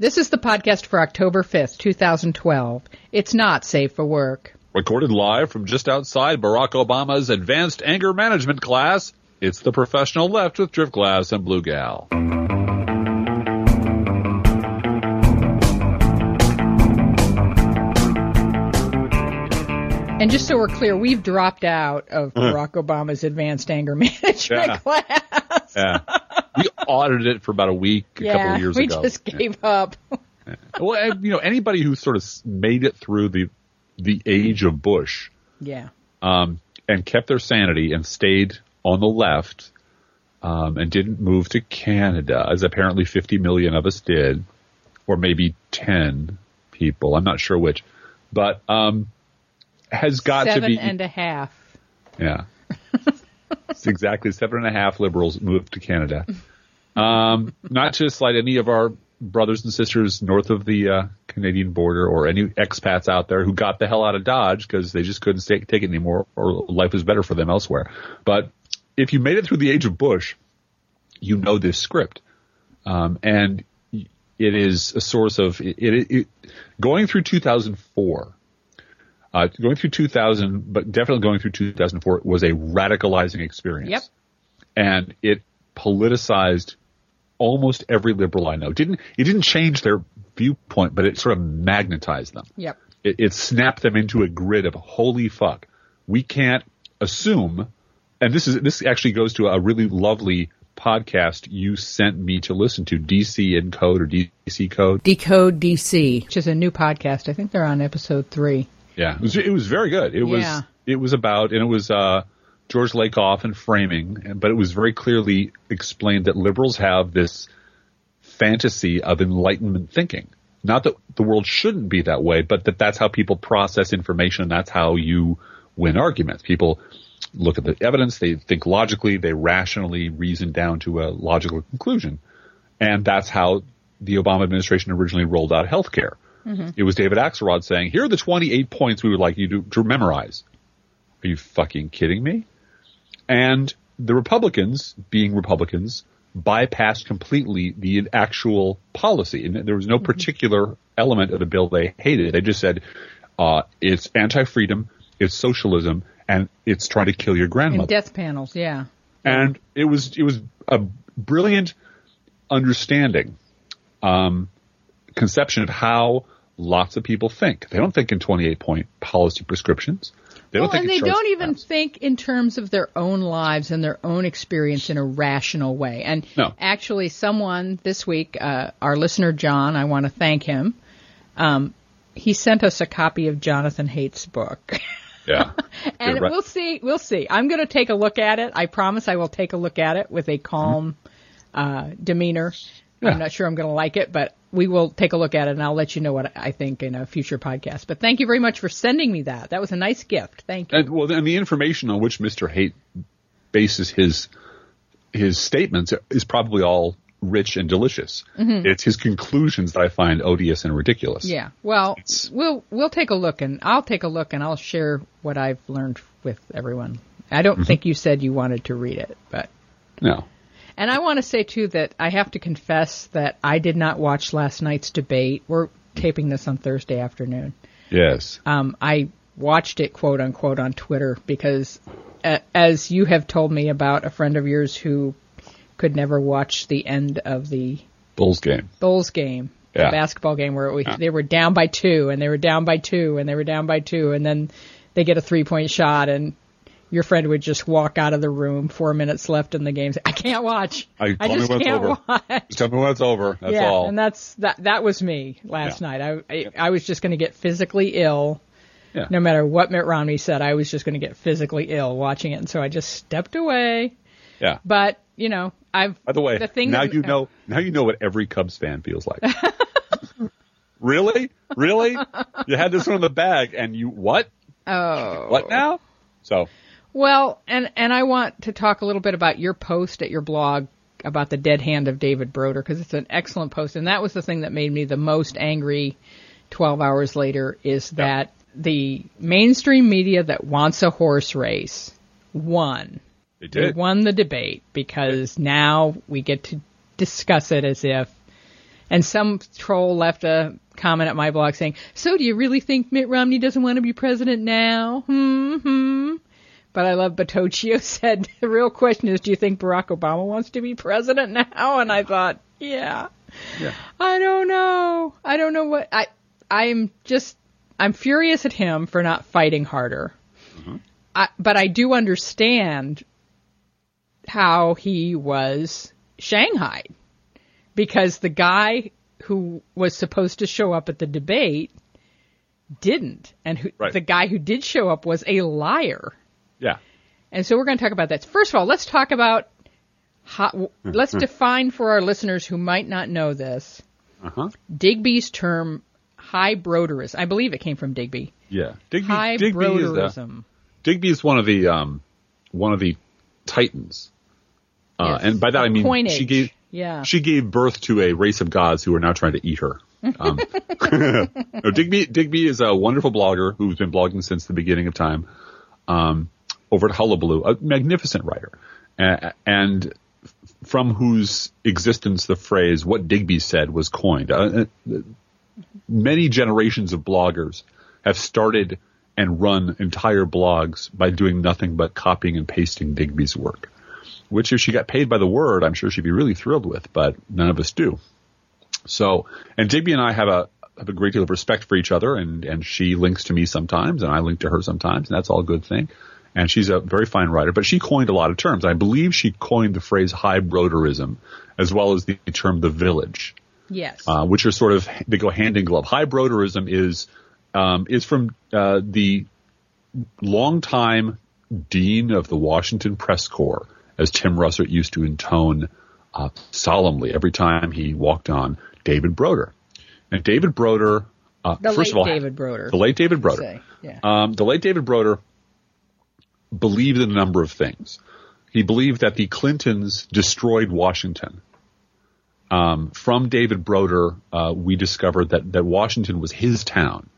This is the podcast for October 5th, 2012. It's not safe for work. Recorded live from just outside Barack Obama's advanced anger management class, it's the professional left with Driftglass and Blue Gal. And just so we're clear, we've dropped out of mm. Barack Obama's advanced anger management Yeah. class. Yeah. We audited it for about a week, a couple Yeah, of years we ago. just gave up. Well, and, you know, anybody who sort of made it through the the age of Bush Yeah. um, and kept their sanity and stayed on the left um, and didn't move to Canada, as apparently 50 million of us did, or maybe 10 people. I'm not sure which, but um, has got Seven to be and a half. yeah. it's exactly seven and a half liberals moved to Canada. Um, not to slight any of our brothers and sisters north of the uh, Canadian border or any expats out there who got the hell out of Dodge because they just couldn't stay, take it anymore or life was better for them elsewhere. But if you made it through the age of Bush, you know this script. Um, and it is a source of it, it, it going through 2004 uh, going through 2000, but definitely going through 2004 was a radicalizing experience. Yep. And it politicized almost every liberal I know. Didn't it didn't change their viewpoint, but it sort of magnetized them. Yep. It, it snapped them into a grid of holy fuck. We can't assume, and this is this actually goes to a really lovely podcast you sent me to listen to, DC in Code or DC Code. Decode DC, which is a new podcast. I think they're on episode three. Yeah, it was, it was very good. It was it was about and it was uh, George Lakoff and framing, but it was very clearly explained that liberals have this fantasy of enlightenment thinking. Not that the world shouldn't be that way, but that that's how people process information. and That's how you win arguments. People look at the evidence, they think logically, they rationally reason down to a logical conclusion, and that's how the Obama administration originally rolled out healthcare. Mm-hmm. It was David Axelrod saying, "Here are the 28 points we would like you to, to memorize." Are you fucking kidding me? And the Republicans, being Republicans, bypassed completely the actual policy. And there was no particular element of the bill they hated. They just said, uh, it's anti-freedom, it's socialism, and it's trying to kill your And grandmother. death panels, yeah. and it was, it was a brilliant understanding, um, conception of how lots of people think. They don't think in 28 point policy prescriptions. They don't Well, think and they don't even maps. think in terms of their own lives and their own experience in a rational way. And No. actually, someone this week, uh, our listener John, I want to thank him. Um, he sent us a copy of Jonathan Haidt's book. Yeah. and right. we'll see. We'll see. I'm going to take a look at it. I promise I will take a look at it with a calm uh, demeanor. Yeah. I'm not sure I'm going to like it, but we will take a look at it, and I'll let you know what I think in a future podcast. But thank you very much for sending me that. That was a nice gift. Thank you. And well, and the information on which Mr. Haidt bases his his statements is probably all rich and delicious. It's his conclusions that I find odious and ridiculous. Mm-hmm. Yeah. Well, It's- we'll we'll take a look, and I'll take a look, and I'll share what I've learned with everyone. I don't think you said you wanted to read it, but No. And I want to say too that I have to confess that I did not watch last night's debate. We're taping this on Thursday afternoon. Yes. Um, I watched it quote unquote on Twitter because, uh, as you have told me about a friend of yours who could never watch the end of the Bulls game. Bulls game, Yeah. the basketball game where it was, they were down by two and they were down by two and they were down by two and then they get a three point shot and your friend would just walk out of the room four minutes left in the game. Say, I can't watch. I, me just can't over. watch. Just tell me when it's over. That's yeah, all. and that's that. That was me last Yeah. night. I, I I was just going to get physically ill. Yeah. No matter what Mitt Romney said, I was just going to get physically ill watching it, and so I just stepped away. yeah. But you know, I've By the way, the thing now that- you know. Now you know what every Cubs fan feels like. really, really, you had this one in the bag, and you what? Oh, What now? So Well, and and I want to talk a little bit about your post at your blog about the dead hand of David Broder because it's an excellent post, and that was the thing that made me the most angry. Twelve hours later, is that the mainstream media that wants a horse race won. they They did. won the debate because now we get to discuss it as if And some troll left a comment at my blog saying, "So do you really think Mitt Romney doesn't want to be president now?" Hmm. hmm. But I love Batocchio said the real question is, do you think Barack Obama wants to be president now? And I thought, yeah. Yeah. I don't know. I don't know what I. I'm just. I'm furious at him for not fighting harder. Mm-hmm. I, but I do understand how he was shanghaied because the guy who was supposed to show up at the debate didn't, and who, Right. the guy who did show up was a liar. Yeah. And so we're going to talk about that. First of all, let's talk about how, let's define for our listeners who might not know this Uh huh. Digby's term high broderism. I believe it came from Digby. Yeah. Digby, High Digby is the. Digby is one of the um, one of the titans, uh, Yes. and by that I mean Coinage. she gave Yeah. she gave birth to a race of gods who are now trying to eat her. Um, no, Digby Digby is a wonderful blogger who's been blogging since the beginning of time. Um, over at Hullabaloo, a magnificent writer, and from whose existence the phrase "what Digby said" was coined. Uh, uh, many generations of bloggers have started and run entire blogs by doing nothing but copying and pasting Digby's work. Which, if she got paid by the word, I'm sure she'd be really thrilled with, but none of us do. So, and Digby and I have a have a great deal of respect for each other, and and she links to me sometimes, and I link to her sometimes, and that's all a good thing. And she's a very fine writer, but she coined a lot of terms. I believe she coined the phrase high broderism, as well as the term the village yes. uh, which are sort of they go hand in glove. High broderism is um, is from uh, the longtime dean of the Washington Press Corps, as Tim Russert used to intone uh, solemnly every time he walked on David Broder. And David Broder, uh, first of all, David Broder. the late David Broder. Say. Yeah. Um, the late David Broder believed in a number of things. He believed that the Clintons destroyed Washington. Um, from David Broder, uh, we discovered that, that Washington was his town.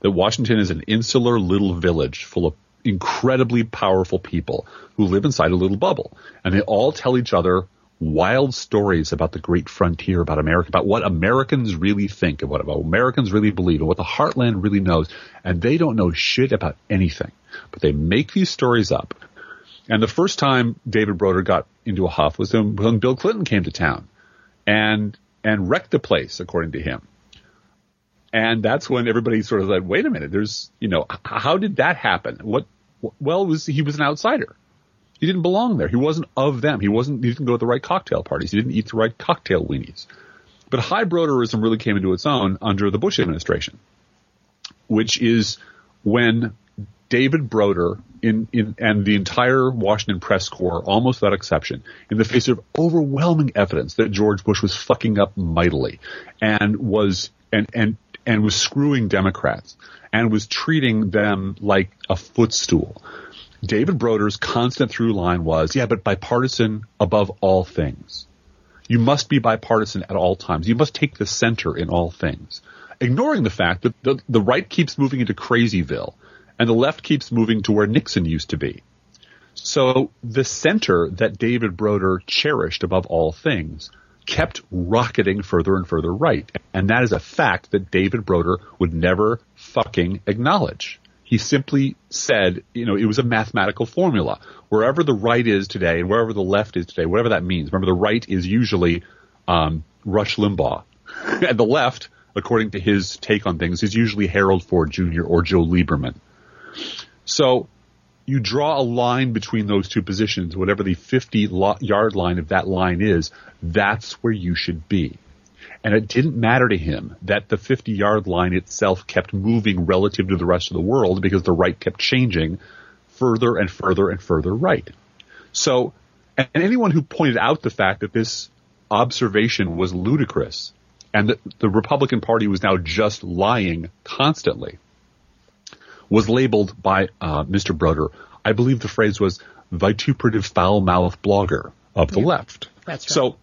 That Washington is an insular little village full of incredibly powerful people who live inside a little bubble. And they all tell each other wild stories about the great frontier, about America, about what Americans really think, and what Americans really believe, and what the heartland really knows. And they don't know shit about anything. But they make these stories up. And the first time David Broder got into a huff was when, Bill Clinton came to town and and wrecked the place, according to him. And that's when everybody sort of said, "Wait a minute, there's you know, how did that happen? What? Well, was he was an outsider. He didn't belong there. He wasn't of them. He wasn't. He didn't go to the right cocktail parties. He didn't eat the right cocktail weenies. But high broderism really came into its own under the Bush administration, which is when David Broder in, in and the entire Washington press corps, almost without exception, in the face of overwhelming evidence that George Bush was fucking up mightily and was and and and was screwing Democrats and was treating them like a footstool. David Broder's constant through line was, yeah, but bipartisan above all things. You must be bipartisan at all times. You must take the center in all things. Ignoring the fact that the, the right keeps moving into crazyville and the left keeps moving to where Nixon used to be. So the center that David Broder cherished above all things kept rocketing further and further right. And that is a fact that David Broder would never fucking acknowledge. He simply said, you know, it was a mathematical formula. Wherever the right is today and wherever the left is today, whatever that means. Remember, the right is usually um, Rush Limbaugh, and the left, according to his take on things, is usually Harold Ford Jr. or Joe Lieberman. So you draw a line between those two positions, whatever the 50 lo- yard line of that line is, that's where you should be. And it didn't matter to him that the 50 yard line itself kept moving relative to the rest of the world because the right kept changing further and further and further right. So, and anyone who pointed out the fact that this observation was ludicrous and that the Republican Party was now just lying constantly was labeled by uh, Mr. Broder. I believe the phrase was vituperative foul mouth blogger of the left. That's right. So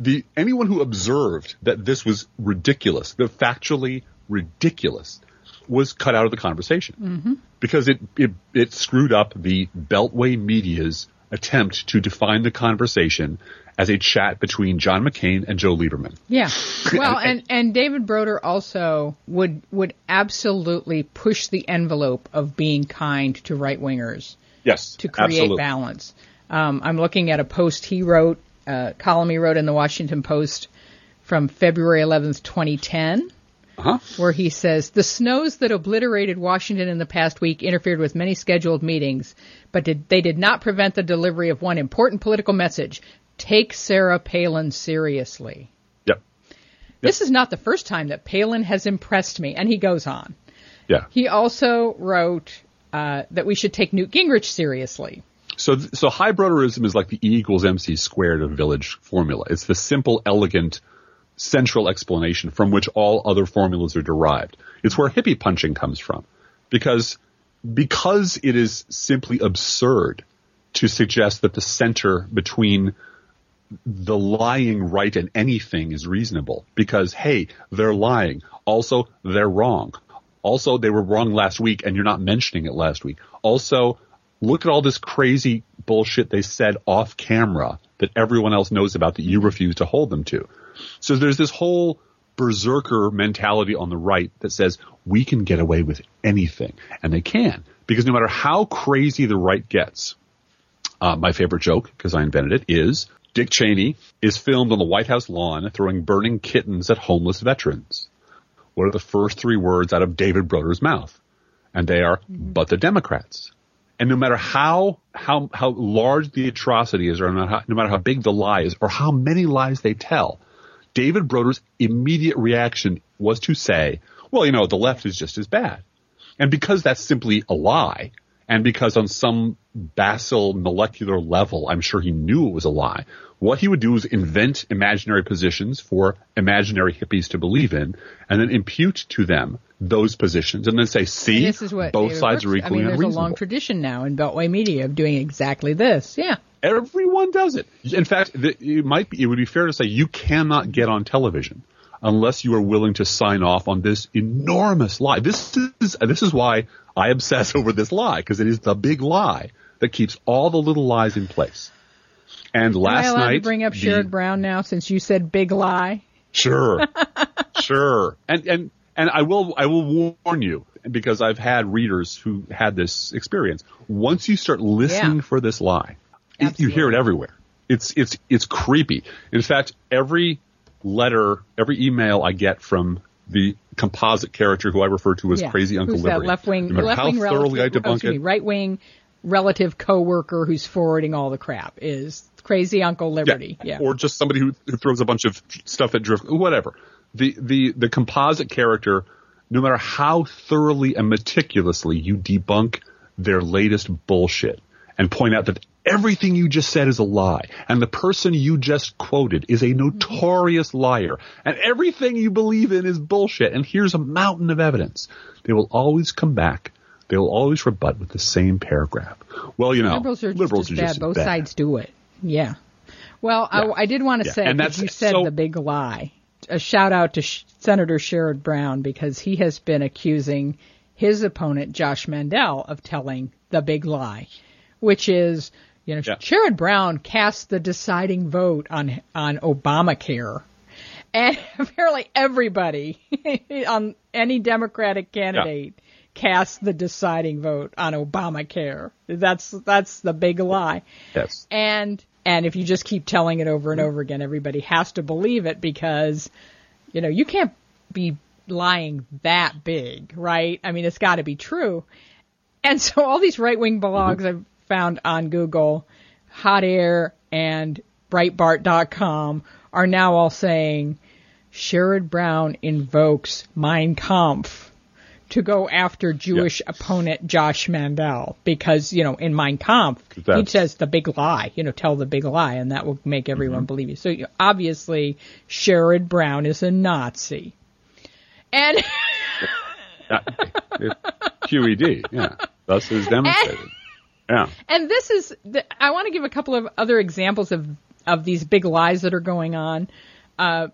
the anyone who observed that this was ridiculous, the factually ridiculous, was cut out of the conversation because it, it it screwed up the Beltway media's attempt to define the conversation as a chat between John McCain and Joe Lieberman. Yeah. Well, and, and David Broder also would would absolutely push the envelope of being kind to right wingers. Yes. To create absolutely. balance. Um, I'm looking at a post he wrote, uh, column he wrote in the Washington Post from February 11th, 2010. Uh-huh. Where he says the snows that obliterated Washington in the past week interfered with many scheduled meetings, but did, they did not prevent the delivery of one important political message: take Sarah Palin seriously. Yep. This is not the first time that Palin has impressed me, and he goes on. Yeah. He also wrote uh, that we should take Newt Gingrich seriously. So, so high broderism is like the E equals MC squared of village formula. It's the simple, elegant, central explanation from which all other formulas are derived. It's where hippie punching comes from. Because, because it is simply absurd to suggest that the center between the lying right and anything is reasonable. Because, hey, they're lying. Also, they're wrong. Also, they were wrong last week and you're not mentioning it last week. Also, look at all this crazy bullshit they said off camera that everyone else knows about that you refuse to hold them to. So there's this whole berserker mentality on the right that says we can get away with anything. And they can. Because no matter how crazy the right gets, uh, my favorite joke, because I invented it, is Dick Cheney is filmed on the White House lawn throwing burning kittens at homeless veterans. What are the first three words out of David Broder's mouth? And they are, mm-hmm. but the Democrats. And no matter how how how large the atrocity is, or no matter how, no matter how big the lie is, or how many lies they tell, David Broder's immediate reaction was to say, "Well, you know, the left is just as bad," and because that's simply a lie, and because on some basal molecular level, I'm sure he knew it was a lie. What he would do is invent imaginary positions for imaginary hippies to believe in, and then impute to them those positions, and then say, "See, this is what both sides Brooks- are equally I mean, there's unreasonable." a long tradition now in Beltway media of doing exactly this. Yeah. Everyone does it. In fact, it might be, it would be fair to say you cannot get on television unless you are willing to sign off on this enormous lie. This is this is why I obsess over this lie because it is the big lie that keeps all the little lies in place. And last Am I night, to bring up the- Sherrod Brown now since you said big lie? Sure, sure, and and and I will I will warn you because I've had readers who had this experience. Once you start listening Yeah. for this lie, you hear it everywhere. It's it's it's creepy. In fact, every letter, every email I get from the composite character who I refer to as Yeah. Crazy Uncle Who's Liberty, left wing, no left how wing thoroughly I relative, oh, debunk me, it, right wing relative coworker who's forwarding all the crap is crazy Uncle Liberty. Yeah. Or just somebody who, who throws a bunch of stuff at drift, whatever. The, the, the composite character, no matter how thoroughly and meticulously you debunk their latest bullshit and point out that everything you just said is a lie and the person you just quoted is a mm-hmm. notorious liar and everything you believe in is bullshit and here's a mountain of evidence. They will always come back. They will always rebut with the same paragraph. Well, you know, liberals are just liberals as are bad. Both bad. sides do it. Yeah. Well, Yeah. I, I did want to Yeah. say And that's- you said so- the big lie. A shout out to Sh- Senator Sherrod Brown because he has been accusing his opponent Josh Mandel of telling the big lie, which is, you know, Yeah. Sherrod Brown cast the deciding vote on on Obamacare. And apparently everybody on any Democratic candidate cast the deciding vote on Obamacare. That's that's the big lie. Yes. And and if you just keep telling it over and over again, everybody has to believe it because you know, you can't be lying that big, right? I mean, it's got to be true. And so all these right-wing blogs mm-hmm. I've found on Google, Hot Air and Breitbart.com are now all saying Sherrod Brown invokes Mein Kampf to go after Jewish opponent Josh Mandel because, you know, in Mein Kampf, he says the big lie, you know, tell the big lie and that will make everyone mm-hmm. believe you. So you obviously Sherrod Brown is a Nazi. And QED, yeah. Thus is demonstrated. Yeah. and this is the, I want to give a couple of other examples of of these big lies that are going on, uh,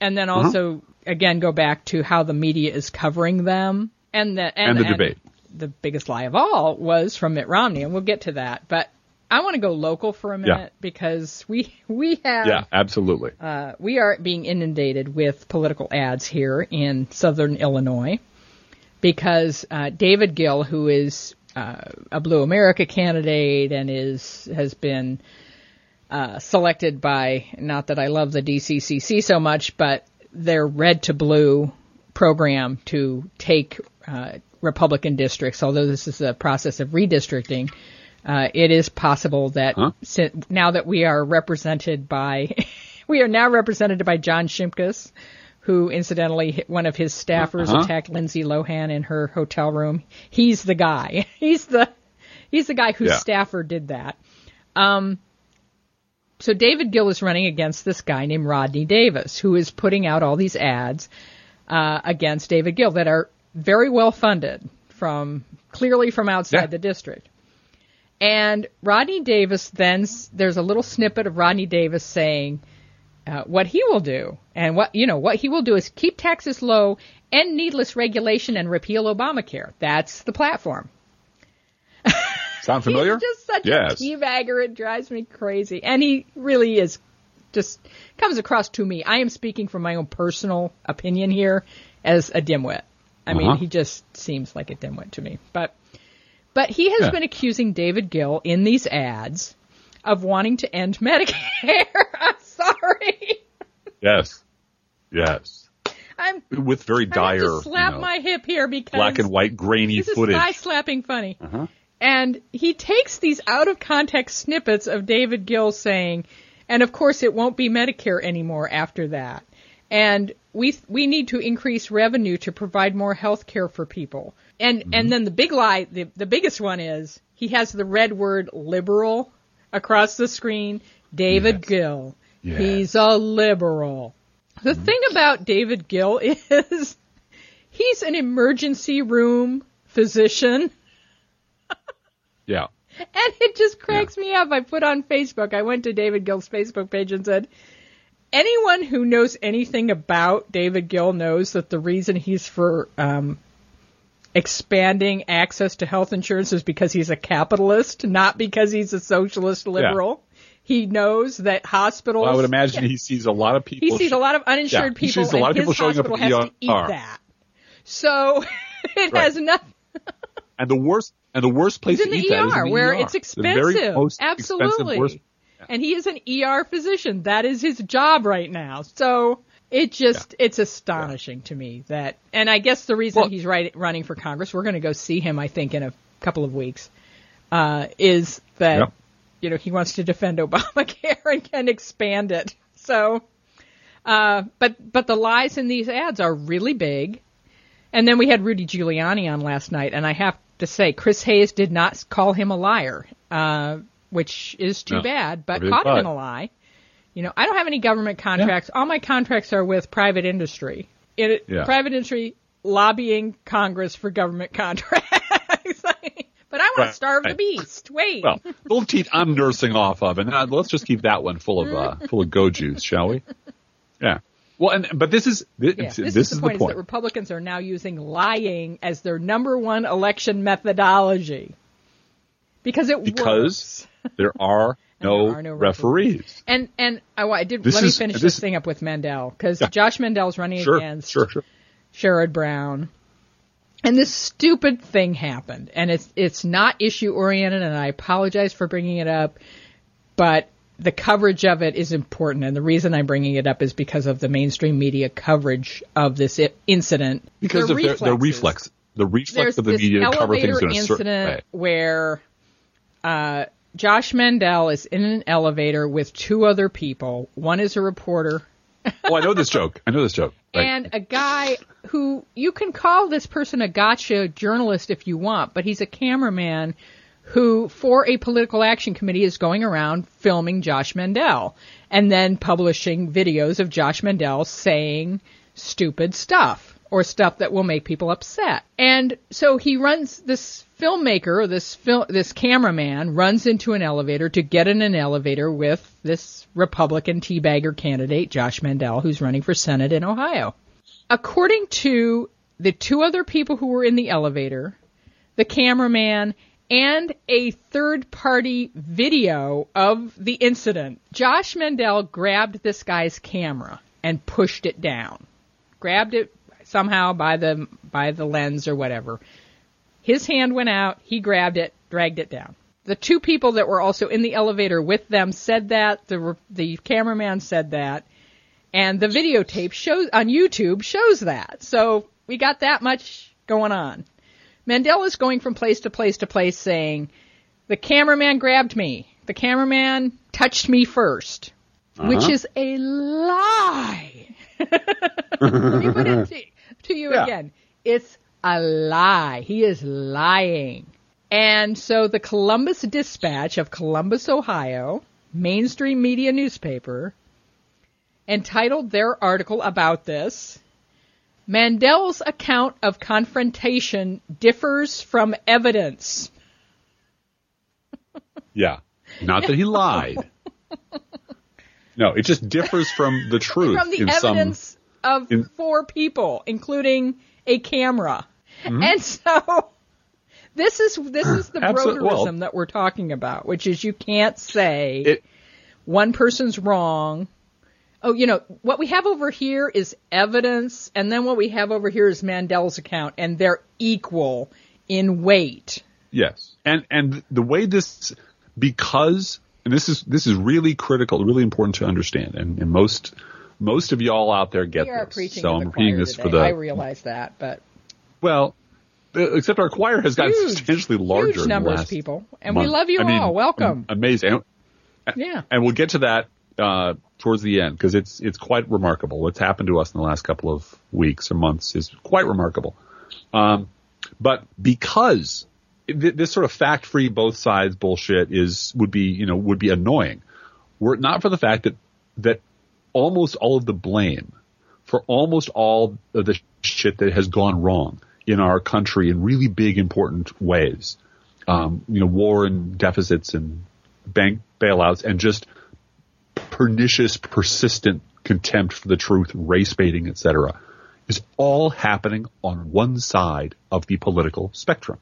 and then also again go back to how the media is covering them and the and, And the debate. The biggest lie of all was from Mitt Romney, and we'll get to that. But I want to go local for a minute yeah. because we we have yeah absolutely uh, we are being inundated with political ads here in Southern Illinois because uh, David Gill, who is uh, a Blue America candidate and is has been uh, selected by not that I love the DCCC so much, but their red to blue program to take uh, Republican districts. Although this is a process of redistricting, uh, it is possible that huh? now that we are represented by, we are now represented by John Shimkus, who incidentally one of his staffers uh-huh. attacked Lindsay Lohan in her hotel room. He's the guy. He's the he's the guy whose yeah. staffer did that. Um, so David Gill is running against this guy named Rodney Davis, who is putting out all these ads uh, against David Gill that are very well funded from clearly from outside yeah. the district. And Rodney Davis then there's a little snippet of Rodney Davis saying uh, what he will do, and what you know what he will do is keep taxes low, end needless regulation, and repeal Obamacare. That's the platform. Sound familiar? He's just such yes. a teabagger. It drives me crazy. And he really is just comes across to me. I am speaking from my own personal opinion here as a dimwit. I uh-huh. mean, he just seems like a dimwit to me. But but he has yeah. been accusing David Gill in these ads of wanting to end Medicare. I'm sorry. Yes. Yes. I'm with very dire. I slap you know, my hip here because black and white grainy this footage. This is slapping funny. Uh-huh. And he takes these out of context snippets of David Gill saying, and of course it won't be Medicare anymore after that. And we we need to increase revenue to provide more health care for people. And mm-hmm. and then the big lie, the the biggest one is he has the red word liberal across the screen. David yes. Gill. He's a liberal. The mm-hmm. thing about David Gill is he's an emergency room physician yeah. And it just cracks yeah. me up. I put on Facebook, I went to David Gill's Facebook page and said, anyone who knows anything about David Gill knows that the reason he's for um, expanding access to health insurance is because he's a capitalist, not because he's a socialist liberal. He knows that hospitals. Well, I would imagine yeah, he sees a lot of people. He sees a lot of uninsured yeah, people. He sees a lot of people showing up at ER. to eat that. So it right. has nothing. and the worst and the worst place eat that is in the where ER. it's expensive. Absolutely. Expensive, and he is an ER physician. That is his job right now. So it just yeah. it's astonishing yeah. to me that and I guess the reason well, he's right, running for Congress, we're going to go see him I think in a couple of weeks. Uh, is that. You know, he wants to defend Obamacare and can expand it. So uh, but but the lies in these ads are really big. And then we had Rudy Giuliani on last night, and I have to say, Chris Hayes did not call him a liar, uh, which is too no, bad, but caught him in a lie. You know, I don't have any government contracts. Yeah. All my contracts are with private industry. It, yeah. Private industry lobbying Congress for government contracts. But I want right. to starve the beast. Wait. Well, little teeth I'm nursing off of, and uh, let's just keep that one full of uh, full of go juice, shall we? Yeah. Well, and but this is this, yeah, this, this is, the, point, the point. Is that Republicans are now using lying as their number one election methodology because it because there are no, there are no referees. referees. And and I, I did this let is, me finish this, this, thing up with Mandel because yeah. Josh Mandel's running sure, against sure, sure. Sherrod Brown. And this stupid thing happened, and it's it's not issue oriented, and I apologize for bringing it up, but the coverage of it is important, and the reason I'm bringing it up is because of the mainstream media coverage of this I- incident. Because the of their, their reflex, the reflex There's of the media to cover things in a incident certain way. Where uh, Josh Mandel is in an elevator with two other people. One is a reporter. oh, I know this joke. I know this joke. And a guy who you can call this person a gotcha journalist if you want, but he's a cameraman who, for a political action committee, is going around filming Josh Mandel and then publishing videos of Josh Mandel saying stupid stuff or stuff that will make people upset. And so he runs this filmmaker, this film, this cameraman runs into an elevator to get in an elevator with this Republican teabagger candidate, Josh Mandel, who's running for Senate in Ohio. According to the two other people who were in the elevator, the cameraman and a third party video of the incident. Josh Mandel grabbed this guy's camera and pushed it down. Grabbed it somehow by the by the lens or whatever. His hand went out, he grabbed it, dragged it down. The two people that were also in the elevator with them said that, the the cameraman said that, and the videotape shows on YouTube shows that. So we got that much going on. Mandel is going from place to place to place saying, the cameraman grabbed me. The cameraman touched me 1st uh-huh. which is a lie. Let me put it to, you yeah. again. It's a lie. He is lying. And so the Columbus Dispatch of Columbus, Ohio, mainstream media newspaper, entitled their article about this, Mandel's account of confrontation differs from evidence. Yeah. Not that he lied. No, it just differs from the truth. From the evidence some, of four people, including a camera. Mm-hmm. And so this is this is the broderism well, that we're talking about, which is you can't say it, one person's wrong oh, you know, what we have over here is evidence, and then what we have over here is Mandel's account, and they're equal in weight. Yes, and and the way this because and this is this is really critical, really important to understand, and, and most most of y'all out there get this. Preaching so I'm repeating this today. for the. I realize that, but well, except our choir has gotten huge, substantially larger. Huge numbers of people, and month. we love you I all. Welcome. Amazing. Yeah. And we'll get to that uh, towards the end because it's it's quite remarkable. What's happened to us in the last couple of weeks or months is quite remarkable. Um, but because th- this sort of fact-free both sides bullshit is would be you know would be annoying, were it not for the fact that that almost all of the blame for almost all of the shit that has gone wrong in our country in really big important ways, um, you know, war and deficits and bank bailouts and just pernicious, persistent contempt for the truth, race baiting, etc., is all happening on one side of the political spectrum.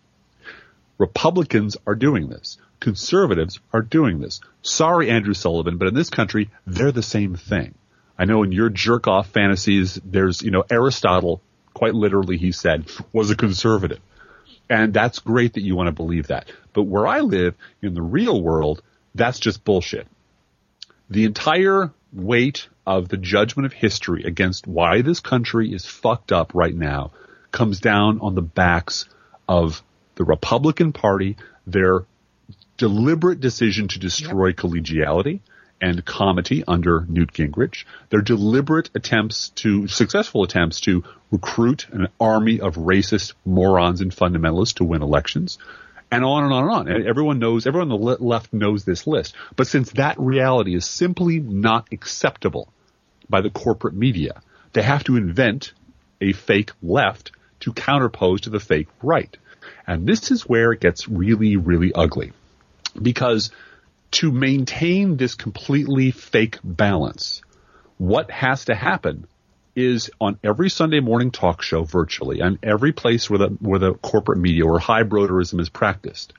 Republicans are doing this. Conservatives are doing this. Sorry, Andrew Sullivan, but in this country, they're the same thing. I know in your jerk off fantasies, there's, you know, Aristotle, quite literally, he said, was a conservative. And that's great that you want to believe that. But where I live, in the real world, that's just bullshit the entire weight of the judgment of history against why this country is fucked up right now comes down on the backs of the Republican Party, their deliberate decision to destroy yep. collegiality and comity under Newt Gingrich, their deliberate attempts to, successful attempts to recruit an army of racist morons and fundamentalists to win elections, and on and on and on. And everyone knows, everyone on the left knows this list. But since that reality is simply not acceptable by the corporate media, they have to invent a fake left to counterpose to the fake right. And this is where it gets really, really ugly. Because to maintain this completely fake balance, what has to happen is on every Sunday morning talk show virtually, and every place where the where the corporate media or high broderism is practiced.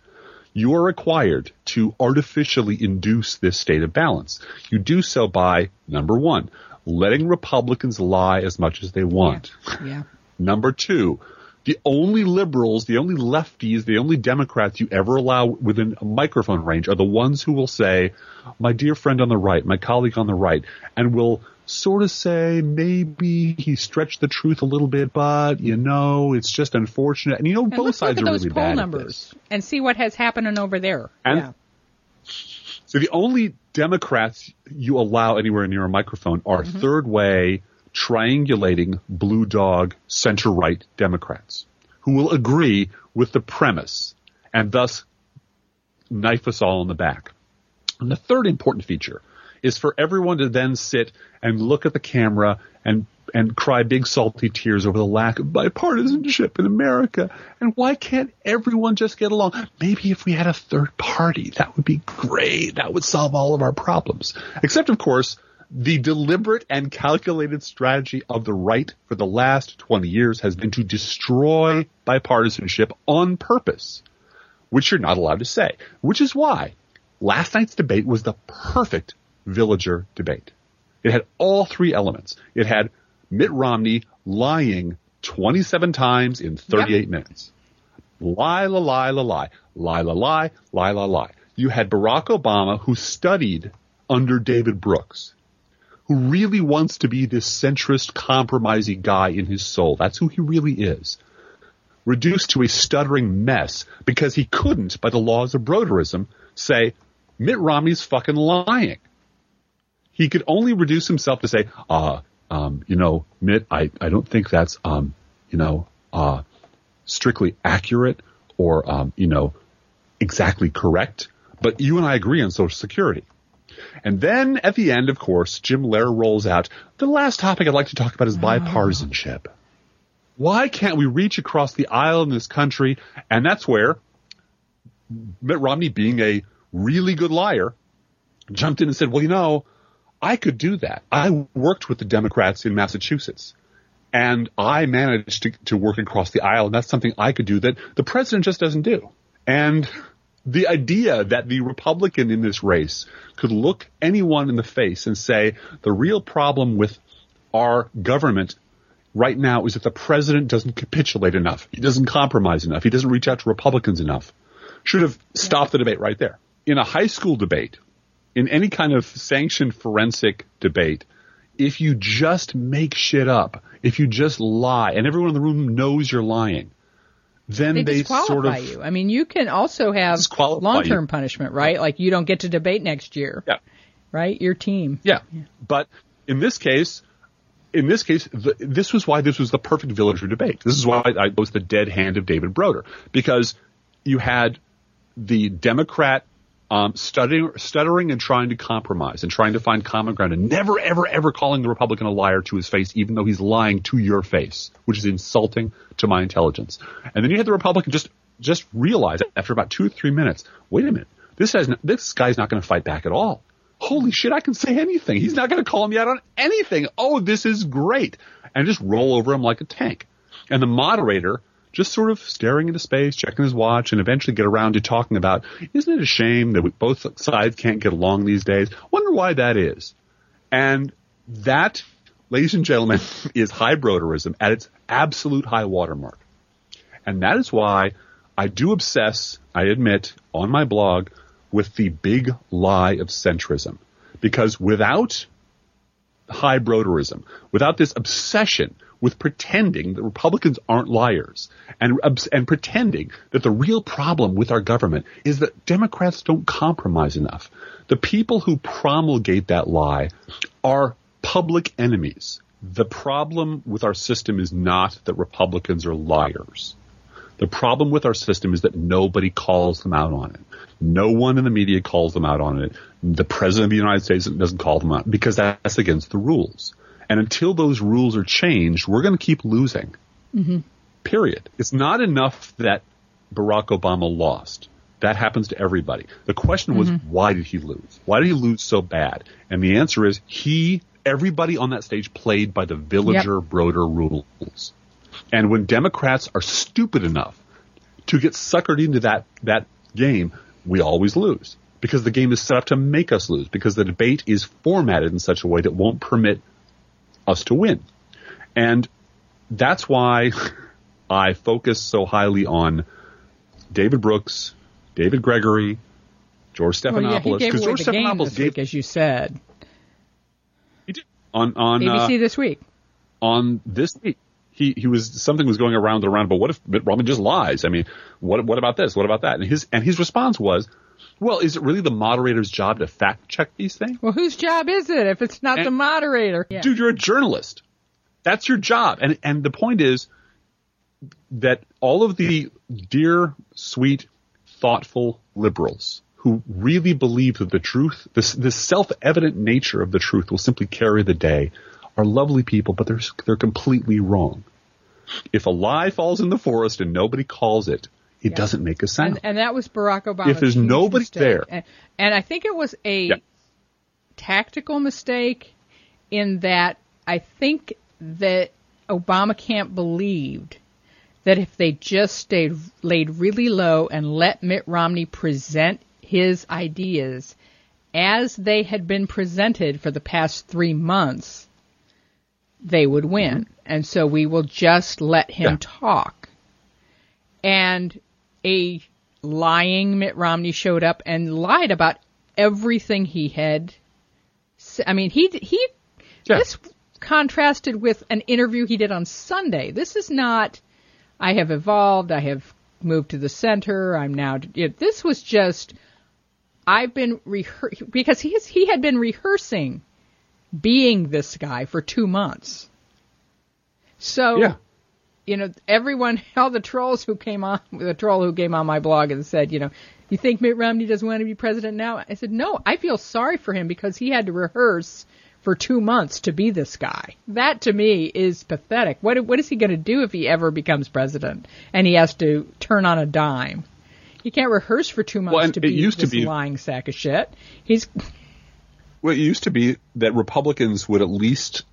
You are required to artificially induce this state of balance. You do so by number one, letting Republicans lie as much as they want. Yeah. yeah. number two, the only liberals, the only lefties, the only Democrats you ever allow within a microphone range are the ones who will say, my dear friend on the right, my colleague on the right, and will sort of say maybe he stretched the truth a little bit, but you know, it's just unfortunate. And you know, and both sides are really bad numbers. And see what has happened over there. And yeah. So the only Democrats you allow anywhere near a microphone are mm-hmm. third way, triangulating blue dog center right Democrats who will agree with the premise and thus knife us all in the back. And the third important feature is for everyone to then sit and look at the camera and and cry big salty tears over the lack of bipartisanship in America. And why can't everyone just get along? Maybe if we had a third party, that would be great. That would solve all of our problems. Except, of course, the deliberate and calculated strategy of the right for the last 20 years has been to destroy bipartisanship on purpose which you're not allowed to say, which is why last night's debate was the perfect villager debate. It had all three elements. It had Mitt Romney lying 27 times in 38 yep. minutes. Lie, la, lie, la, lie. Lie, la, lie, lie, la, lie. You had Barack Obama who studied under David Brooks, who really wants to be this centrist, compromising guy in his soul. That's who he really is. Reduced to a stuttering mess because he couldn't, by the laws of broderism, say, Mitt Romney's fucking lying. He could only reduce himself to say, uh, um, you know, Mitt, I, I don't think that's, um, you know, uh, strictly accurate or, um, you know, exactly correct. But you and I agree on Social Security. And then at the end, of course, Jim Lehrer rolls out the last topic I'd like to talk about is oh. bipartisanship. Why can't we reach across the aisle in this country? And that's where Mitt Romney, being a really good liar, jumped in and said, well, you know, I could do that. I worked with the Democrats in Massachusetts and I managed to, to work across the aisle and that's something I could do that the president just doesn't do. And the idea that the Republican in this race could look anyone in the face and say the real problem with our government right now is that the president doesn't capitulate enough. He doesn't compromise enough. He doesn't reach out to Republicans enough. Should have stopped the debate right there. In a high school debate, in any kind of sanctioned forensic debate, if you just make shit up, if you just lie, and everyone in the room knows you're lying, then they, they sort of you. I mean, you can also have long-term punishment, right? Like you don't get to debate next year. Yeah. Right? Your team. Yeah. yeah. But in this case, in this case, the, this was why this was the perfect villager debate. This is why I was the dead hand of David Broder because you had the Democrat um, stuttering, stuttering and trying to compromise and trying to find common ground and never, ever, ever calling the Republican a liar to his face, even though he's lying to your face, which is insulting to my intelligence. And then you had the Republican just, just realize after about two or three minutes, wait a minute, this has, this guy's not going to fight back at all. Holy shit, I can say anything. He's not going to call me out on anything. Oh, this is great. And just roll over him like a tank. And the moderator, just sort of staring into space, checking his watch, and eventually get around to talking about, isn't it a shame that we, both sides can't get along these days? Wonder why that is. And that, ladies and gentlemen, is high broderism at its absolute high watermark. And that is why I do obsess, I admit, on my blog with the big lie of centrism. Because without high broderism, without this obsession with pretending that Republicans aren't liars and, and pretending that the real problem with our government is that Democrats don't compromise enough. The people who promulgate that lie are public enemies. The problem with our system is not that Republicans are liars. The problem with our system is that nobody calls them out on it. No one in the media calls them out on it. The president of the United States doesn't call them out because that's against the rules. And until those rules are changed, we're going to keep losing. Mm-hmm. Period. It's not enough that Barack Obama lost. That happens to everybody. The question was, mm-hmm. why did he lose? Why did he lose so bad? And the answer is, he, everybody on that stage played by the villager yep. Broder rules. And when Democrats are stupid enough to get suckered into that, that game, we always lose. Because the game is set up to make us lose. Because the debate is formatted in such a way that won't permit us to win. And that's why I focus so highly on David Brooks, David Gregory, George Stephanopoulos. Because well, yeah, George Stephanopoulos gave, week, as you said. He did on on ABC uh, this week. On this week, he he was something was going around and around. But what if Mitt Romney just lies? I mean, what what about this? What about that? And his and his response was, well, is it really the moderator's job to fact check these things? Well, whose job is it if it's not and, the moderator? Yeah. Dude, you're a journalist. That's your job. And and the point is that all of the dear, sweet, thoughtful liberals who really believe that the truth, this, this self-evident nature of the truth will simply carry the day, are lovely people, but they're they're completely wrong. If a lie falls in the forest and nobody calls it, it yeah. doesn't make a sound. And, and, that was Barack Obama. If there's nobody mistake. there, and, and, I think it was a yeah. tactical mistake in that I think that Obama camp believed that if they just stayed laid really low and let Mitt Romney present his ideas as they had been presented for the past three months, they would win. Mm-hmm. And so we will just let him yeah. talk. And a lying Mitt Romney showed up and lied about everything he had. I mean, he he yeah. this contrasted with an interview he did on Sunday. This is not. I have evolved. I have moved to the center. I'm now. This was just. I've been rehearsing because he has, he had been rehearsing being this guy for two months. So yeah you know, everyone, all the trolls who came on, the troll who came on my blog and said, you know, you think Mitt Romney doesn't want to be president now? I said, no, I feel sorry for him because he had to rehearse for two months to be this guy. That to me is pathetic. What what is he going to do if he ever becomes president and he has to turn on a dime? He can't rehearse for two months well, to be used this to be, lying sack of shit. He's well, it used to be that Republicans would at least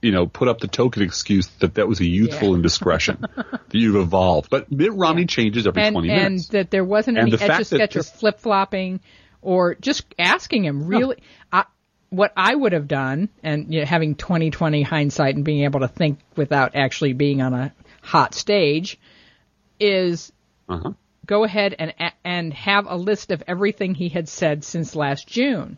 you know, put up the token excuse that that was a youthful yeah. indiscretion, that you've evolved. But Mitt Romney yeah. changes every and, 20 and minutes. And that there wasn't and any etch a sketch or flip flopping or just asking him really. No. I, what I would have done, and you know, having 2020 hindsight and being able to think without actually being on a hot stage, is uh-huh. go ahead and and have a list of everything he had said since last June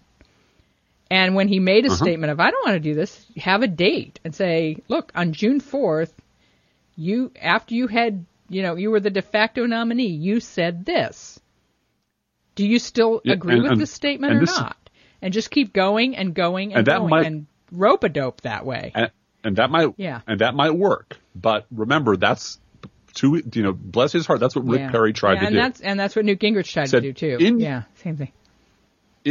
and when he made a uh-huh. statement of, I don't want to do this, have a date and say, look, on June 4th, you, after you had, you know, you were the de facto nominee, you said this. Do you still yeah, agree and, with and, this statement or this, not? And just keep going and going and, and going might, and rope a dope that way. And, and that might, yeah. and that might work. But remember, that's to you know, bless his heart. That's what Rick yeah. Perry tried yeah, to and do. That's, and that's what Newt Gingrich tried Said, to do too. In, yeah, same thing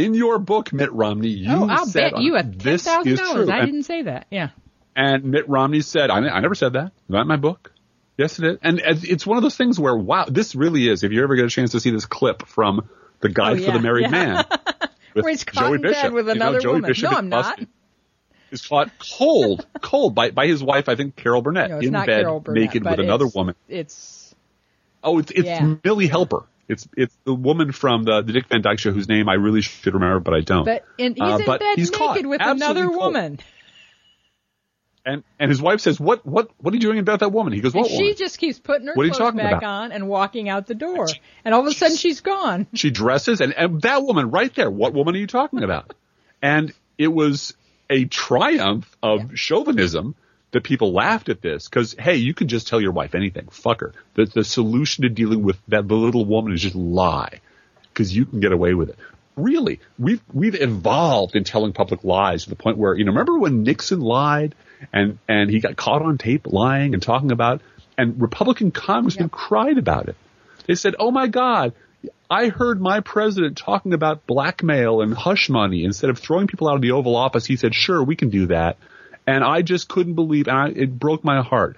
in your book, Mitt Romney, oh, you oh, I'll said bet you a ten thousand dollars. I didn't say that. Yeah. And Mitt Romney said, I, I never said that. Not in my book. Yes, it is. And it's one of those things where, wow, this really is. If you ever get a chance to see this clip from the Guide oh, yeah, for the Married yeah. Man, with where he's Joey Bishop with another you know, Joey woman. Bishop no, I'm not. Is caught cold, cold by by his wife, I think Carol Burnett, no, in bed, Burnett, naked with another woman. It's oh, it's it's yeah. Millie Helper. It's it's the woman from the, the Dick Van Dyke Show whose name I really should remember, but I don't. But in, he's uh, in bed he's naked with another woman. And and his wife says, "What what what are you doing about that woman?" He goes, "What?" And she woman? just keeps putting her what clothes back about? on and walking out the door, and all of a sudden she's gone. She dresses, and, and that woman right there. What woman are you talking about? and it was a triumph of yeah. chauvinism that people laughed at this because hey, you can just tell your wife anything. Fuck her. The the solution to dealing with that little woman is just lie because you can get away with it. Really, we've we've evolved in telling public lies to the point where you know remember when Nixon lied and and he got caught on tape lying and talking about and Republican congressmen yep. cried about it. They said, "Oh my God, I heard my president talking about blackmail and hush money. Instead of throwing people out of the Oval Office, he said, sure, we can do that and I just couldn't believe, and I, it broke my heart.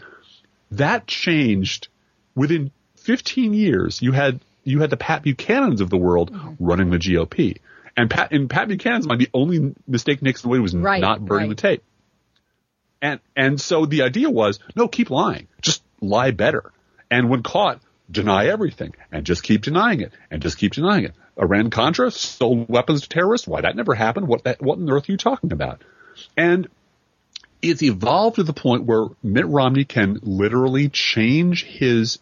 That changed within 15 years. You had you had the Pat Buchanans of the world mm-hmm. running the GOP, and Pat and Pat Buchanan's mind, the only mistake Nixon made was right, not burning right. the tape. And and so the idea was no, keep lying, just lie better, and when caught, deny everything, and just keep denying it, and just keep denying it. Iran Contra sold weapons to terrorists. Why that never happened? What that what on earth are you talking about? And it's evolved to the point where Mitt Romney can literally change his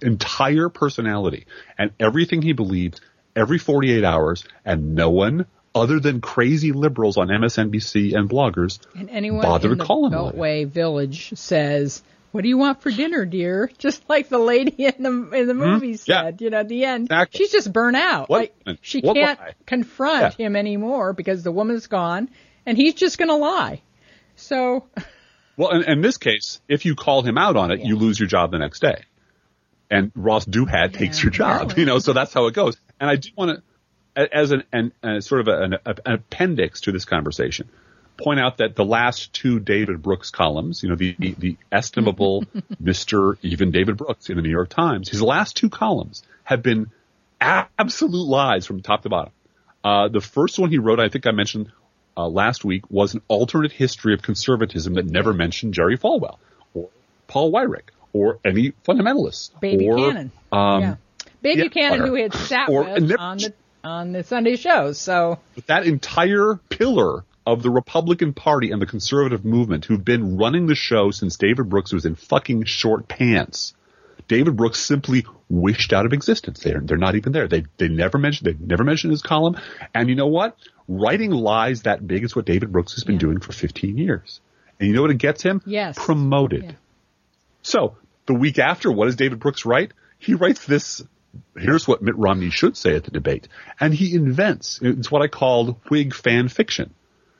entire personality and everything he believes every 48 hours, and no one other than crazy liberals on MSNBC and bloggers and anyone bother in to call him Beltway Village says, "What do you want for dinner, dear?" Just like the lady in the in the mm-hmm. movie mm-hmm. said, yeah. you know, at the end, exactly. she's just burnt out. What? Like she what can't lie? confront yeah. him anymore because the woman's gone, and he's just going to lie. So. Well, in, in, this case, if you call him out on it, yeah. you lose your job the next day. And Ross Douthat yeah, takes your job, really. you know, so that's how it goes. And I do want to, as an, an, an sort of an, an, appendix to this conversation, point out that the last two David Brooks columns, you know, the, the, the estimable Mr. Even David Brooks in the New York Times, his last two columns have been absolute lies from top to bottom. Uh, the first one he wrote, I think I mentioned, uh, last week was an alternate history of conservatism that never mentioned Jerry Falwell or Paul Weyrich or any fundamentalists. Bay Buchanan. Um, yeah. Bay yeah, Buchanan, or, who had sat or, with on the on the Sunday shows. So that entire pillar of the Republican Party and the conservative movement who've been running the show since David Brooks was in fucking short pants. David Brooks simply wished out of existence. They're they're not even there. They they never mentioned they never mentioned his column. And you know what? Writing lies that big is what David Brooks has been yeah. doing for 15 years. And you know what it gets him? Yes. Promoted. Yeah. So the week after, what does David Brooks write? He writes this here's what Mitt Romney should say at the debate. And he invents, it's what I called Whig fan fiction.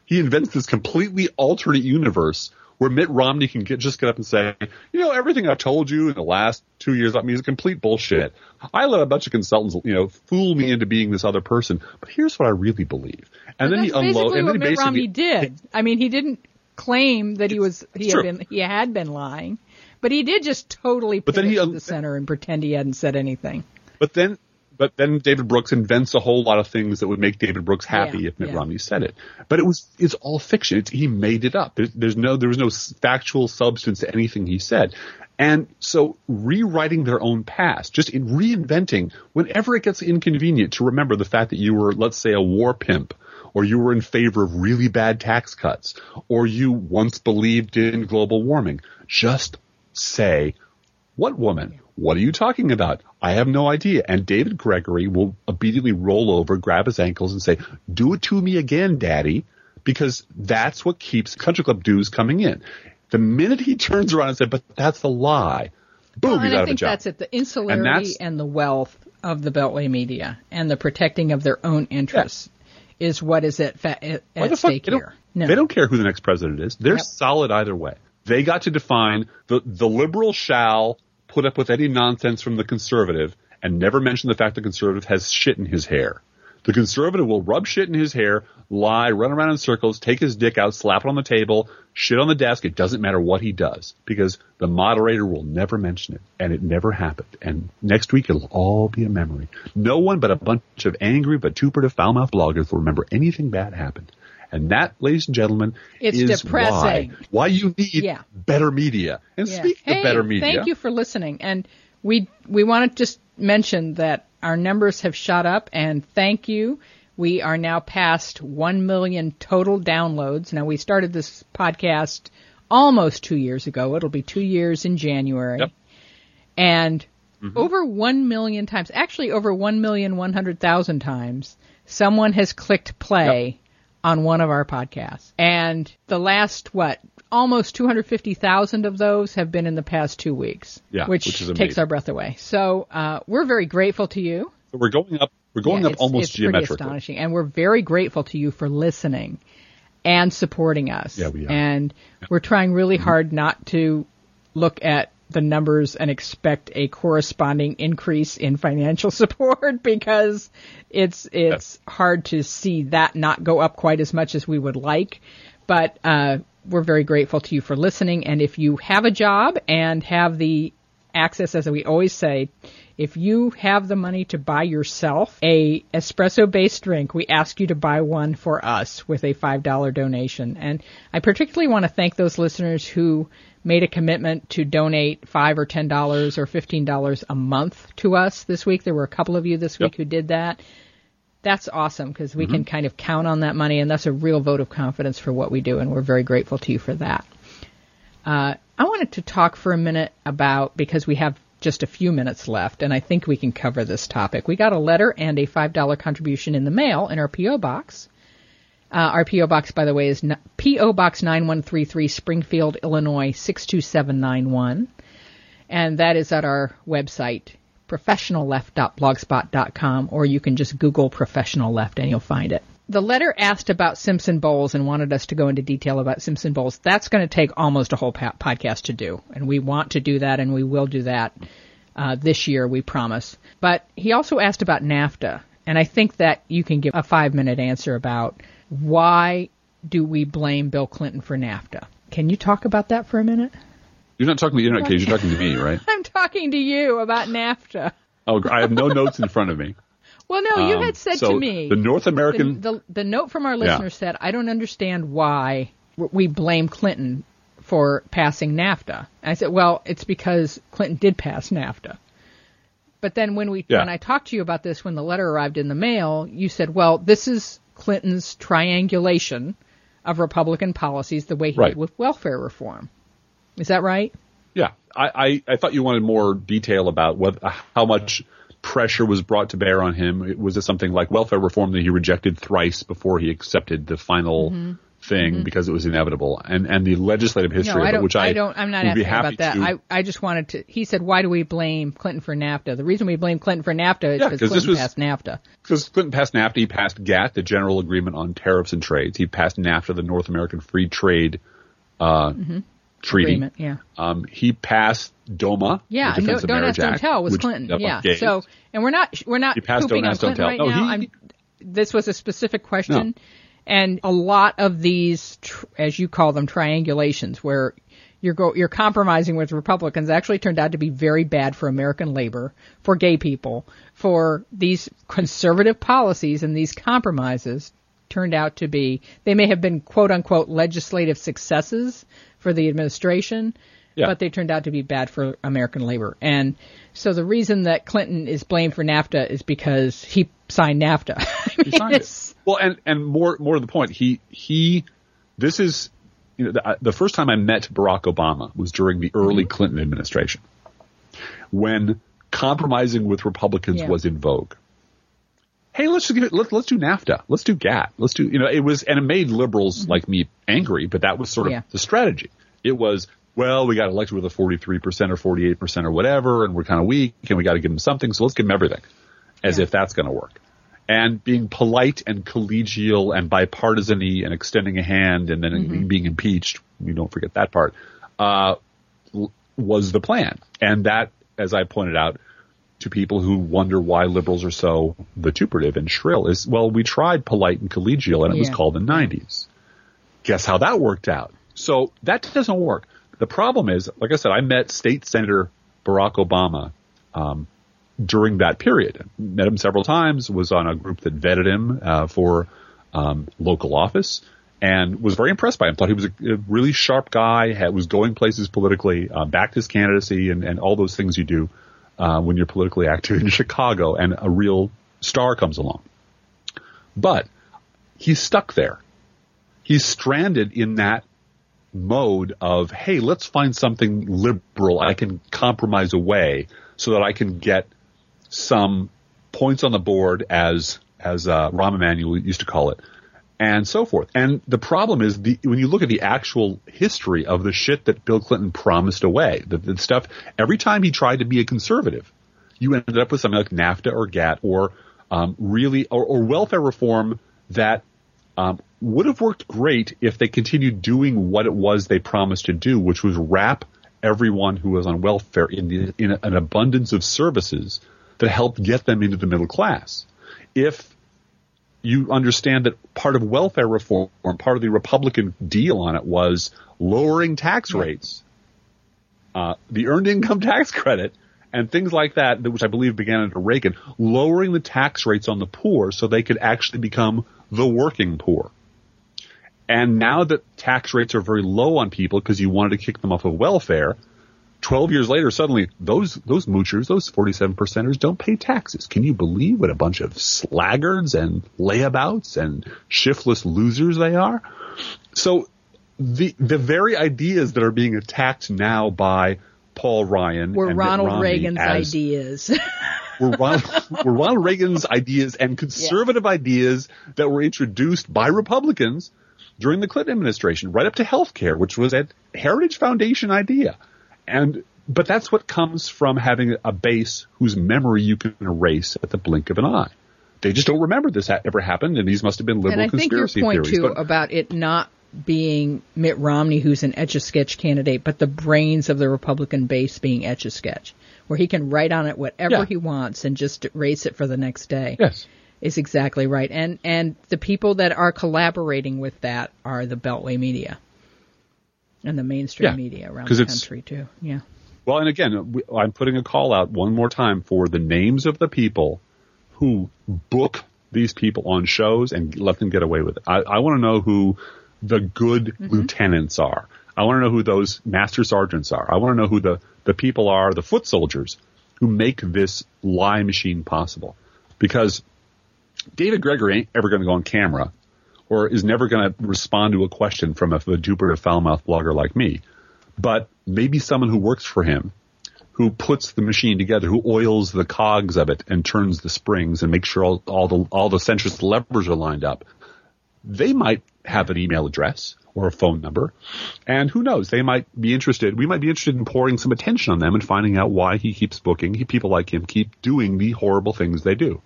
He invents this completely alternate universe where Mitt Romney can get, just get up and say, you know, everything I've told you in the last two years about me is complete bullshit. I let a bunch of consultants, you know, fool me into being this other person. But here's what I really believe. And then he unloads. And then he basically Romney did. I mean, he didn't claim that he was he had been he had been lying, but he did just totally put it he, the center and pretend he hadn't said anything. But then, but then David Brooks invents a whole lot of things that would make David Brooks happy yeah, if Mitt yeah. Romney said it. But it was, it's all fiction. It's, he made it up. There's, there's no, there was no factual substance to anything he said. And so rewriting their own past, just in reinventing whenever it gets inconvenient to remember the fact that you were, let's say, a war pimp, or you were in favor of really bad tax cuts, or you once believed in global warming. Just say, what woman? What are you talking about? I have no idea. And David Gregory will immediately roll over, grab his ankles and say, do it to me again, daddy, because that's what keeps country club dues coming in. The minute he turns around and says, but that's a lie, boom, well, he's out of a job. that's it. The insularity and, and, the wealth of the Beltway media and the protecting of their own interests yeah. is what is at, fa- at, at stake here. No. They don't care who the next president is. They're Yep. solid either way. They got to define the, the liberal shall put up with any nonsense from the conservative and never mention the fact the conservative has shit in his hair. The conservative will rub shit in his hair, lie, run around in circles, take his dick out, slap it on the table, shit on the desk. It doesn't matter what he does because the moderator will never mention it and it never happened. And next week it'll all be a memory. No one but a bunch of angry, vituperative, foul-mouthed bloggers will remember anything bad happened. And that, ladies and gentlemen, It's is depressing. why why you need Yeah. better media. And Yeah. speaking hey, of better media, thank you for listening. And we we want to just mention that our numbers have shot up, and thank you. We are now past one million total downloads. Now we started this podcast almost two years ago. It'll be two years in January, Yep. and Mm-hmm. over one million times, actually over one million one hundred thousand times, someone has clicked play on one of our podcasts. And the last, what, almost 250,000 of those have been in the past two weeks. Yeah, which, which takes our breath away. So, uh, we're very grateful to you. So we're going up. We're going Yeah, up it's, almost it's pretty geometrically. astonishing. And we're very grateful to you for listening and supporting us. Yeah, we are. And we're trying really hard not to look at the numbers and expect a corresponding increase in financial support because it's it's hard to see that not go up quite as much as we would like. But uh, we're very grateful to you for listening. And if you have a job and have the access, as we always say, if you have the money to buy yourself a espresso based drink, we ask you to buy one for us with a $5 donation. And I particularly want to thank those listeners who made a commitment to donate 5 or $10 or $15 a month to us this week. There were a couple of you this week who did that. That's awesome because we Mm-hmm. can kind of count on that money and that's a real vote of confidence for what we do and we're very grateful to you for that. Uh, I wanted to talk for a minute about because we have just a few minutes left, and I think we can cover this topic. We got a letter and a five dollar contribution in the mail in our PO box. Uh, our PO box, by the way, is PO Box nine one three three, Springfield, Illinois six two seven nine one, and that is at our website professionalleft.blogspot.com, or you can just Google professional left and you'll find it. The letter asked about Simpson Bowles and wanted us to go into detail about Simpson Bowles. That's going to take almost a whole pa- podcast to do, and we want to do that, and we will do that uh, this year, we promise. But he also asked about NAFTA, and I think that you can give a five minute answer about why do we blame Bill Clinton for NAFTA. Can you talk about that for a minute? You're not talking to the internet cage. You're talking to me, right? I'm talking to you about NAFTA. Oh, I have no notes in front of me. Well, no, you Um, had said so to me the North American. the, the, the note from our Yeah. listener said, I don't understand why we blame Clinton for passing NAFTA. And I said, well, it's because Clinton did pass NAFTA. But then when we Yeah. when I talked to you about this when the letter arrived in the mail, you said, well, this is Clinton's triangulation of Republican policies the way he Right. did with welfare reform. Is that right? Yeah, I, I, I thought you wanted more detail about what how much pressure was brought to bear on him. Was it something like welfare reform that he rejected thrice before he accepted the final thing because it was inevitable, and and the legislative history Mm-hmm. no, of I it, which I, don't. I'm not asking happy about that. to. I I just wanted to. He said, why do we blame Clinton for NAFTA? The reason we blame Clinton for NAFTA is Yeah, because 'cause this Clinton was- passed NAFTA. because Clinton passed NAFTA, he passed GATT, the General Agreement on Tariffs and Trades. He passed NAFTA, the North American Free Trade uh, Treaty. Agreement, yeah. Um, he passed DOMA, Yeah, the no, Defense of don't ask, don't Act, tell was Clinton. ended up on Yeah. So, and we're not we're not He passed Don't Ask, Don't Tell. right No, now. he- I'm, this was a specific question, and a lot of these, tr- as you call them, triangulations, where you're go you're compromising with Republicans, actually turned out to be very bad for American labor, for gay people, for these conservative policies and these compromises turned out to be they may have been quote unquote legislative successes for the administration Yeah. but they turned out to be bad for American labor. And so the reason that Clinton is blamed for NAFTA is because he signed NAFTA. I mean, He signed it. Well, and and more more to the point, he he this is you know the, the first time I met Barack Obama was during the early Mm-hmm. Clinton administration when compromising with Republicans Yeah. was in vogue. Hey, let's just give it, let, let's do NAFTA. Let's do GATT. Let's do, you know, it was, and it made liberals like me angry, but that was sort of Mm-hmm. Yeah. the strategy. It was, well, we got elected with a 43% or 48% or whatever, and we're kind of weak, and we got to give them something, so let's give them everything, as Yeah. if that's going to work. And being polite and collegial and bipartisan and extending a hand and then Mm-hmm. being impeached, you don't forget that part, uh, was the plan. And that, as I pointed out to people who wonder why liberals are so vituperative and shrill, is, well, we tried polite and collegial and it was called the 90s. Guess how that worked out? So that doesn't work. The problem is, like I said, I met State Senator Barack Obama um, during that period. Met him several times. Was on a group that vetted him uh, for um, local office, and was very impressed by him. Thought he was a, a really sharp guy. Had, was going places politically. Uh, backed his candidacy and, and all those things you do uh, when you're politically active in Chicago, and a real star comes along. But he's stuck there. He's stranded in that mode of, hey, let's find something liberal I can compromise away so that I can get some points on the board as as uh, Rahm Emanuel used to call it, and so forth. And the problem is the when you look at the actual history of the shit that Bill Clinton promised away, the, the stuff every time he tried to be a conservative, you ended up with something like NAFTA or GATT or um, really or, or welfare reform that um, would have worked great if they continued doing what it was they promised to do, which was wrap everyone who was on welfare in, the, in an abundance of services that helped get them into the middle class. If you understand that part of welfare reform, part of the Republican deal on it was lowering tax rates, uh, the earned income tax credit, and things like that, which I believe began under Reagan, lowering the tax rates on the poor so they could actually become the working poor. And now that tax rates are very low on people because you wanted to kick them off of welfare, 12 years later, suddenly those, those moochers, those 47 percenters don't pay taxes. Can you believe what a bunch of slaggards and layabouts and shiftless losers they are? So the, the very ideas that are being attacked now by Paul Ryan were Ronald Reagan's as- ideas. were Ronald, were Ronald Reagan's ideas and conservative ideas that were introduced by Republicans during the Clinton administration, right up to health care, which was a Heritage Foundation idea. And, but that's what comes from having a base whose memory you can erase at the blink of an eye. They just don't remember this ha- ever happened, and these must have been liberal and I think your point theories. too but- about it not being Mitt Romney, who's an etch a sketch candidate, but the brains of the Republican base being etch a sketch, where he can write on it whatever Yeah. he wants and just erase it for the next day. yes. Is exactly right. And and the people that are collaborating with that are the Beltway media and the mainstream Yeah, media around the country too. Yeah. Well, and again, we- I'm putting a call out one more time for the names of the people who book these people on shows and let them get away with it. I, I want to know who the good mm-hmm. lieutenants are. I want to know who those master sergeants are. I want to know who the, the people are, the foot soldiers who make this lie machine possible. Because David Gregory ain't ever going to go on camera or is never going to respond to a question from a vituperate foul-mouthed blogger like me. But maybe someone who works for him, who puts the machine together, who oils the cogs of it and turns the springs and makes sure all, all the all the centrist levers are lined up. They might have an email address or a phone number, and who knows? They might be interested. We might be interested in pouring some attention on them and finding out why he keeps booking. He, people like him keep doing the horrible things they do.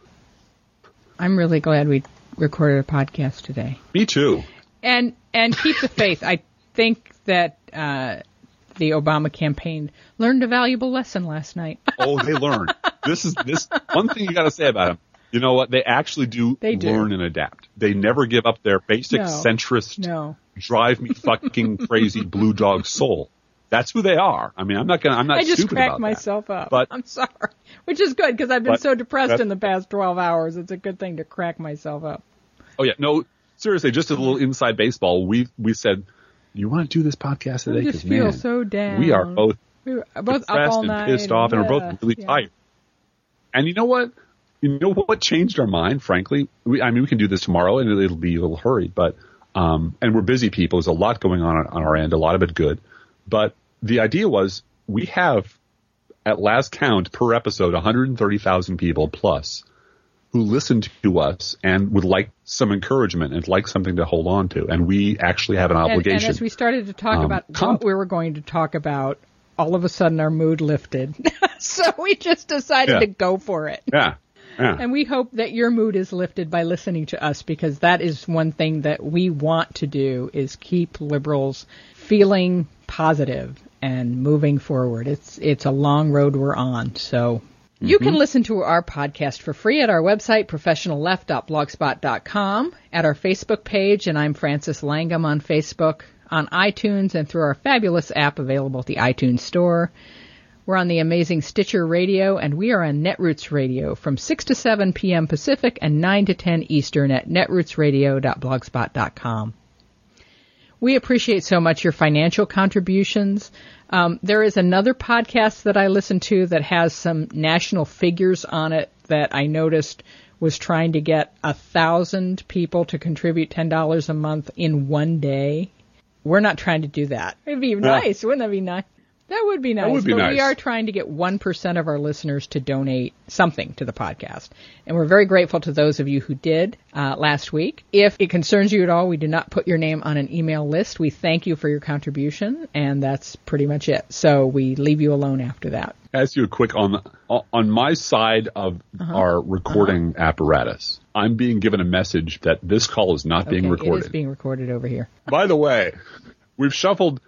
I'm really glad we recorded a podcast today. Me too. And and keep the faith. I think that uh, the Obama campaign learned a valuable lesson last night. oh, they learned. This is this one thing you got to say about them. You know what? They actually do, They do. learn and adapt. They never give up their basic No. centrist, No. drive me fucking crazy blue dog soul. That's who they are. I mean, I'm not gonna. I'm not I just cracked that. myself up. But- I'm sorry. Which is good because I've been so depressed in the past 12 hours. It's a good thing to crack myself up. Oh yeah, no, seriously, just a little inside baseball. We we said, you want to do this podcast today? I just feel man, so down. we are both We were both up depressed all and night. pissed off, and we're both really yeah. tired. And you know what? You know what changed our mind? Frankly, we, I mean, we can do this tomorrow, and it'll be a little hurried, but um, and we're busy people. There's a lot going on on our end, a lot of it good. But the idea was we have, at last count per episode, 130,000 people plus who listen to us and would like some encouragement and like something to hold on to. And we actually have an And, obligation. and as we started to talk Um, about comp- what we were going to talk about, all of a sudden our mood lifted. so we just decided Yeah. to go for it. yeah. Yeah. And we hope that your mood is lifted by listening to us because that is one thing that we want to do is keep liberals feeling positive and moving forward. It's it's a long road we're on. So you can mm-hmm. listen to our podcast for free at our website, professionalleft.blogspot.com, at our Facebook page, and I'm Frances Langum on Facebook, on iTunes, and through our fabulous app available at the iTunes Store. We're on the amazing Stitcher Radio, and we are on Netroots Radio from 6 to 7 p.m. Pacific and 9 to 10 Eastern at netrootsradio.blogspot.com. We appreciate so much your financial contributions. Um, there is another podcast that I listen to that has some national figures on it that I noticed was trying to get a thousand people to contribute ten dollars a month in one day. We're not trying to do that. It'd be nice, wouldn't that be nice? That would be nice. would be but we are trying to get 1% of our listeners to donate something to the podcast. And we're very grateful to those of you who did uh, last week. If it concerns you at all, we do not put your name on an email list. We thank you for your contribution, and that's pretty much it. So we leave you alone after that. ask you a quick on on my side of Uh-huh. our recording apparatus. I'm being given a message that this call is not being recorded. It is being recorded over here. By the way, we've shuffled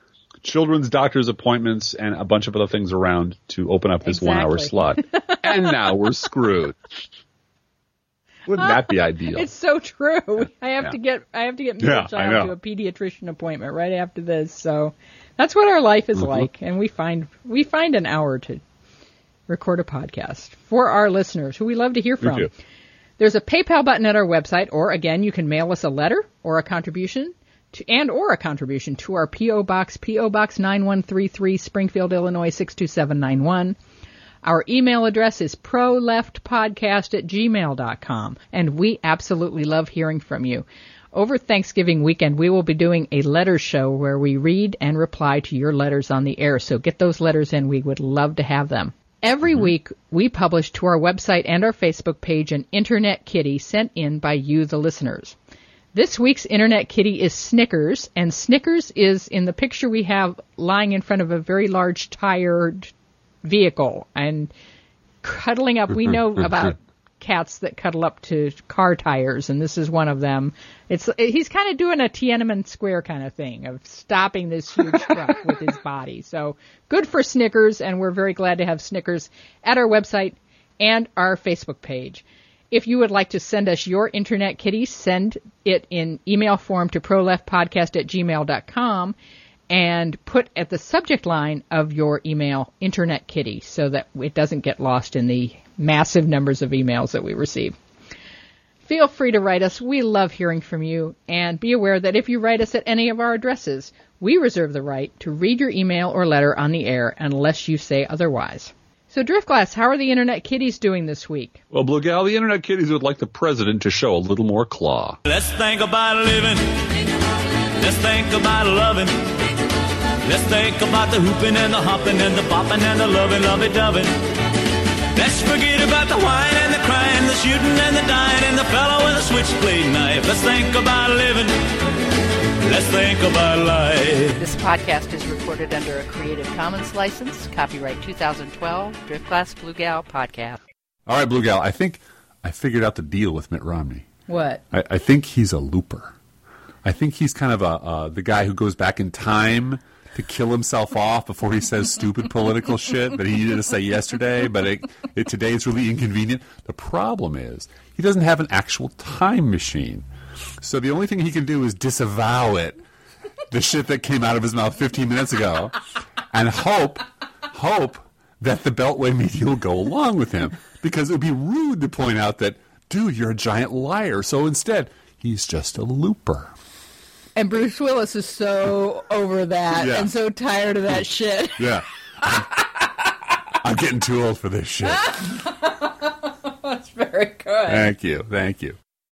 children's doctor's appointments and a bunch of other things around to open up this one hour slot. and now we're screwed. Wouldn't that be ideal? It's so true. I have Yeah. to get I have to get Yeah, Mitch I out know. to a pediatrician appointment right after this. So that's what our life Mm-hmm. is like, and we find we find an hour to record a podcast for our listeners who we love to hear from. There's a PayPal button at our website, or again, you can mail us a letter or a contribution to, and or a contribution to our PO Box, PO Box 9133, Springfield, Illinois 62791. Our email address is proleftpodcast at gmail.com, and we absolutely love hearing from you. Over Thanksgiving weekend, we will be doing a letter show where we read and reply to your letters on the air. So get those letters in. We would love to have them. Every mm-hmm. week, we publish to our website and our Facebook page an Internet Kitty sent in by you, the listeners. This week's Internet Kitty is Snickers, and Snickers is in the picture we have lying in front of a very large tired vehicle and cuddling up. We know about cats that cuddle up to car tires, and this is one of them. It's he's kind of doing a Tiananmen Square kind of thing of stopping this huge truck with his body. So good for Snickers, and we're very glad to have Snickers at our website and our Facebook page. If you would like to send us your internet kitty, send it in email form to proleftpodcast at gmail.com and put at the subject line of your email internet kitty so that it doesn't get lost in the massive numbers of emails that we receive. Feel free to write us. We love hearing from you. And be aware that if you write us at any of our addresses, we reserve the right to read your email or letter on the air unless you say otherwise. So, Driftglass, how are the Internet Kitties doing this week? Well, Blue Gal, the Internet Kitties would like the president to show a little more claw. Let's think about living. Let's think about loving. Let's think about the hooping and the hopping and the bopping and the loving, lovey doving. Let's forget about the whine and the crying, the shooting and the dying, and the fellow with a switchblade knife. Let's think about living. Let's think about life. This podcast is recorded under a Creative Commons license, copyright 2012, Driftglass Blue Gal podcast. All right, Blue Gal, I think I figured out the deal with Mitt Romney. What? I, I think he's a looper. I think he's kind of a uh, the guy who goes back in time to kill himself off before he says stupid political shit that he needed to say yesterday, but it, it, today it's really inconvenient. The problem is he doesn't have an actual time machine. So the only thing he can do is disavow it, the shit that came out of his mouth 15 minutes ago, and hope, hope that the Beltway media will go along with him. Because it would be rude to point out that, dude, you're a giant liar. So instead, he's just a looper. And Bruce Willis is so over that Yeah. and so tired of that shit. Yeah. I'm, I'm getting too old for this shit. That's very good. Thank you. Thank you.